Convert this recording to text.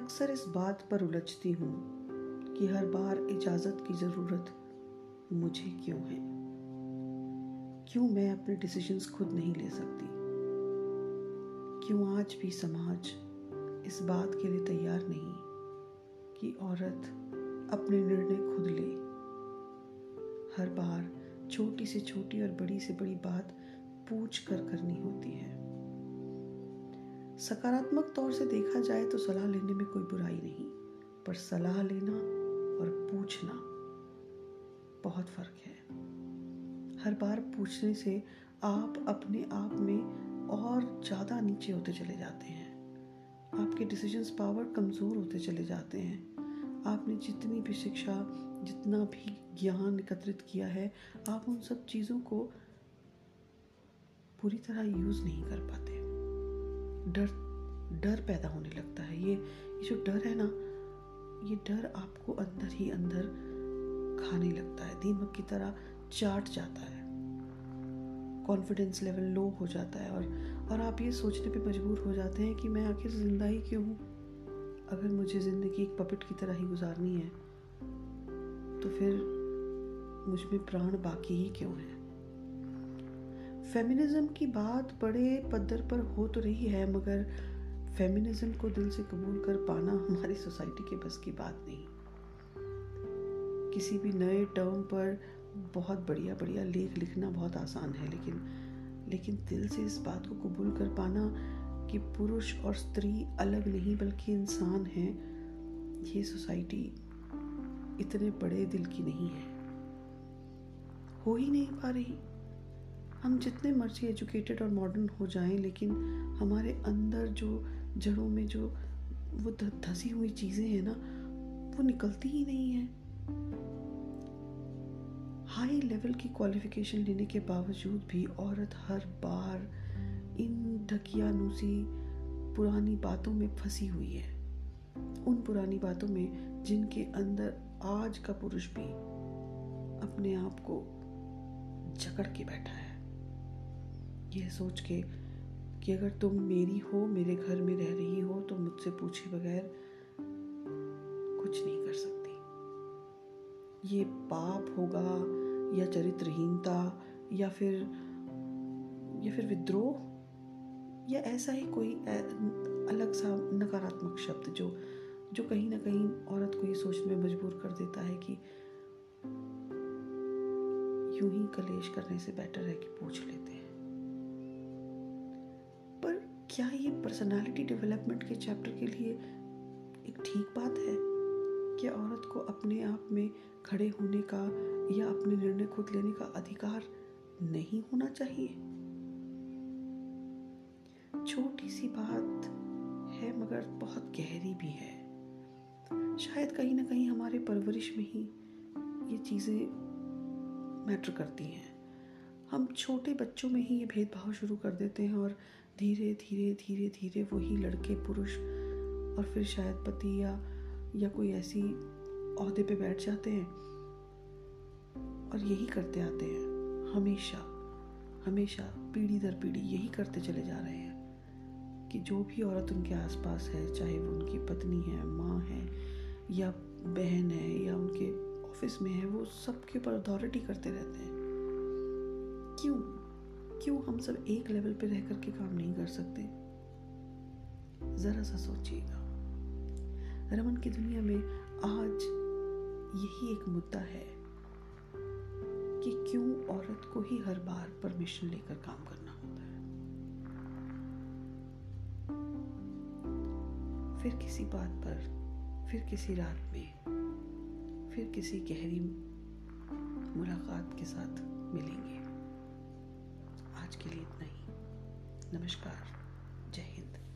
अक्सर इस बात पर उलझती हूँ कि हर बार इजाज़त की ज़रूरत मुझे क्यों है? क्यों मैं अपने डिसीजंस खुद नहीं ले सकती? क्यों आज भी समाज इस बात के लिए तैयार नहीं कि औरत अपने निर्णय खुद ले? हर बार छोटी से छोटी और बड़ी से बड़ी बात पूछ कर करनी होती है। सकारात्मक तौर से देखा जाए तो सलाह लेने में कोई बुराई नहीं, पर सलाह लेना और पूछना बहुत फ़र्क है। हर बार पूछने से आप अपने आप में और ज़्यादा नीचे होते चले जाते हैं। आपके डिसीजंस पावर कमज़ोर होते चले जाते हैं। आपने जितनी भी शिक्षा, जितना भी ज्ञान एकत्रित किया है, आप उन सब चीज़ों को पूरी तरह यूज़ नहीं कर पाते। डर डर पैदा होने लगता है। ये ये जो डर है ना, ये डर आपको अंदर ही अंदर खाने लगता है। दीमक की तरह चाट जाता है। कॉन्फिडेंस लेवल लो हो जाता है और और आप ये सोचने पे मजबूर हो जाते हैं कि मैं आखिर ज़िंदा ही क्यों हूँ? अगर मुझे ज़िंदगी एक पपेट की तरह ही गुजारनी है तो फिर मुझमें प्राण बाकी ही क्यों है? फेमिनिज्म की बात बड़े पद्धर पर हो तो रही है, मगर फेमिनिज्म को दिल से कबूल कर पाना हमारी सोसाइटी के बस की बात नहीं। किसी भी नए टर्म पर बहुत बढ़िया बढ़िया लेख लिखना बहुत आसान है, लेकिन लेकिन दिल से इस बात को कबूल कर पाना कि पुरुष और स्त्री अलग नहीं बल्कि इंसान हैं, ये सोसाइटी इतने बड़े दिल की नहीं है। हो ही नहीं पा रही। हम जितने मर्ज़ी एजुकेटेड और मॉडर्न हो जाएँ, लेकिन हमारे अंदर जो जड़ों में जो वो धसी हुई चीज़ें हैं ना, वो निकलती ही नहीं है। हाई लेवल की क्वालिफिकेशन लेने के बावजूद भी औरत हर बार इन ढकियानुसी पुरानी बातों में फंसी हुई है। उन पुरानी बातों में जिनके अंदर आज का पुरुष भी अपने आप को जकड़ के बैठा है। यह सोच के कि अगर तुम मेरी हो, मेरे घर में रह रही हो तो मुझसे पूछे बगैर कुछ नहीं कर सकती। ये पाप होगा या चरित्रहीनता या फिर या फिर विद्रोह या ऐसा ही कोई अलग सा नकारात्मक शब्द जो जो कहीं ना कहीं औरत को ये सोचने में मजबूर कर देता है कि यूँ ही कलेश करने से बेटर है कि पूछ लेते हैं। क्या ये पर्सनालिटी डेवलपमेंट के चैप्टर के लिए एक ठीक बात है? कि औरत को अपने आप में खड़े होने का या अपने निर्णय खुद लेने का अधिकार नहीं होना चाहिए? छोटी सी बात है, मगर बहुत गहरी भी है। शायद कहीं ना कहीं हमारे परवरिश में ही ये चीज़ें मैटर करती हैं। हम छोटे बच्चों में ही ये भेदभाव शुरू कर देते हैं और धीरे धीरे धीरे धीरे वही लड़के, पुरुष और फिर शायद पति या या कोई ऐसी अहदे पे बैठ जाते हैं और यही करते आते हैं। हमेशा हमेशा, पीढ़ी दर पीढ़ी यही करते चले जा रहे हैं कि जो भी औरत उनके आसपास है, चाहे वो उनकी पत्नी है, माँ है, या बहन है, या उनके ऑफ़िस में है, वो सबके ऊपर अथॉरिटी करते रहते हैं। क्यों? क्यों हम सब एक लेवल पे रह करके काम नहीं कर सकते? जरा सा सोचिएगा। रमन की दुनिया में आज यही एक मुद्दा है कि क्यों औरत को ही हर बार परमिशन लेकर काम करना होता है। फिर किसी बात पर, फिर किसी रात में, फिर किसी गहरी मुलाकात के साथ मिलेंगे। आज के लिए इतना ही। नमस्कार। जय हिंद।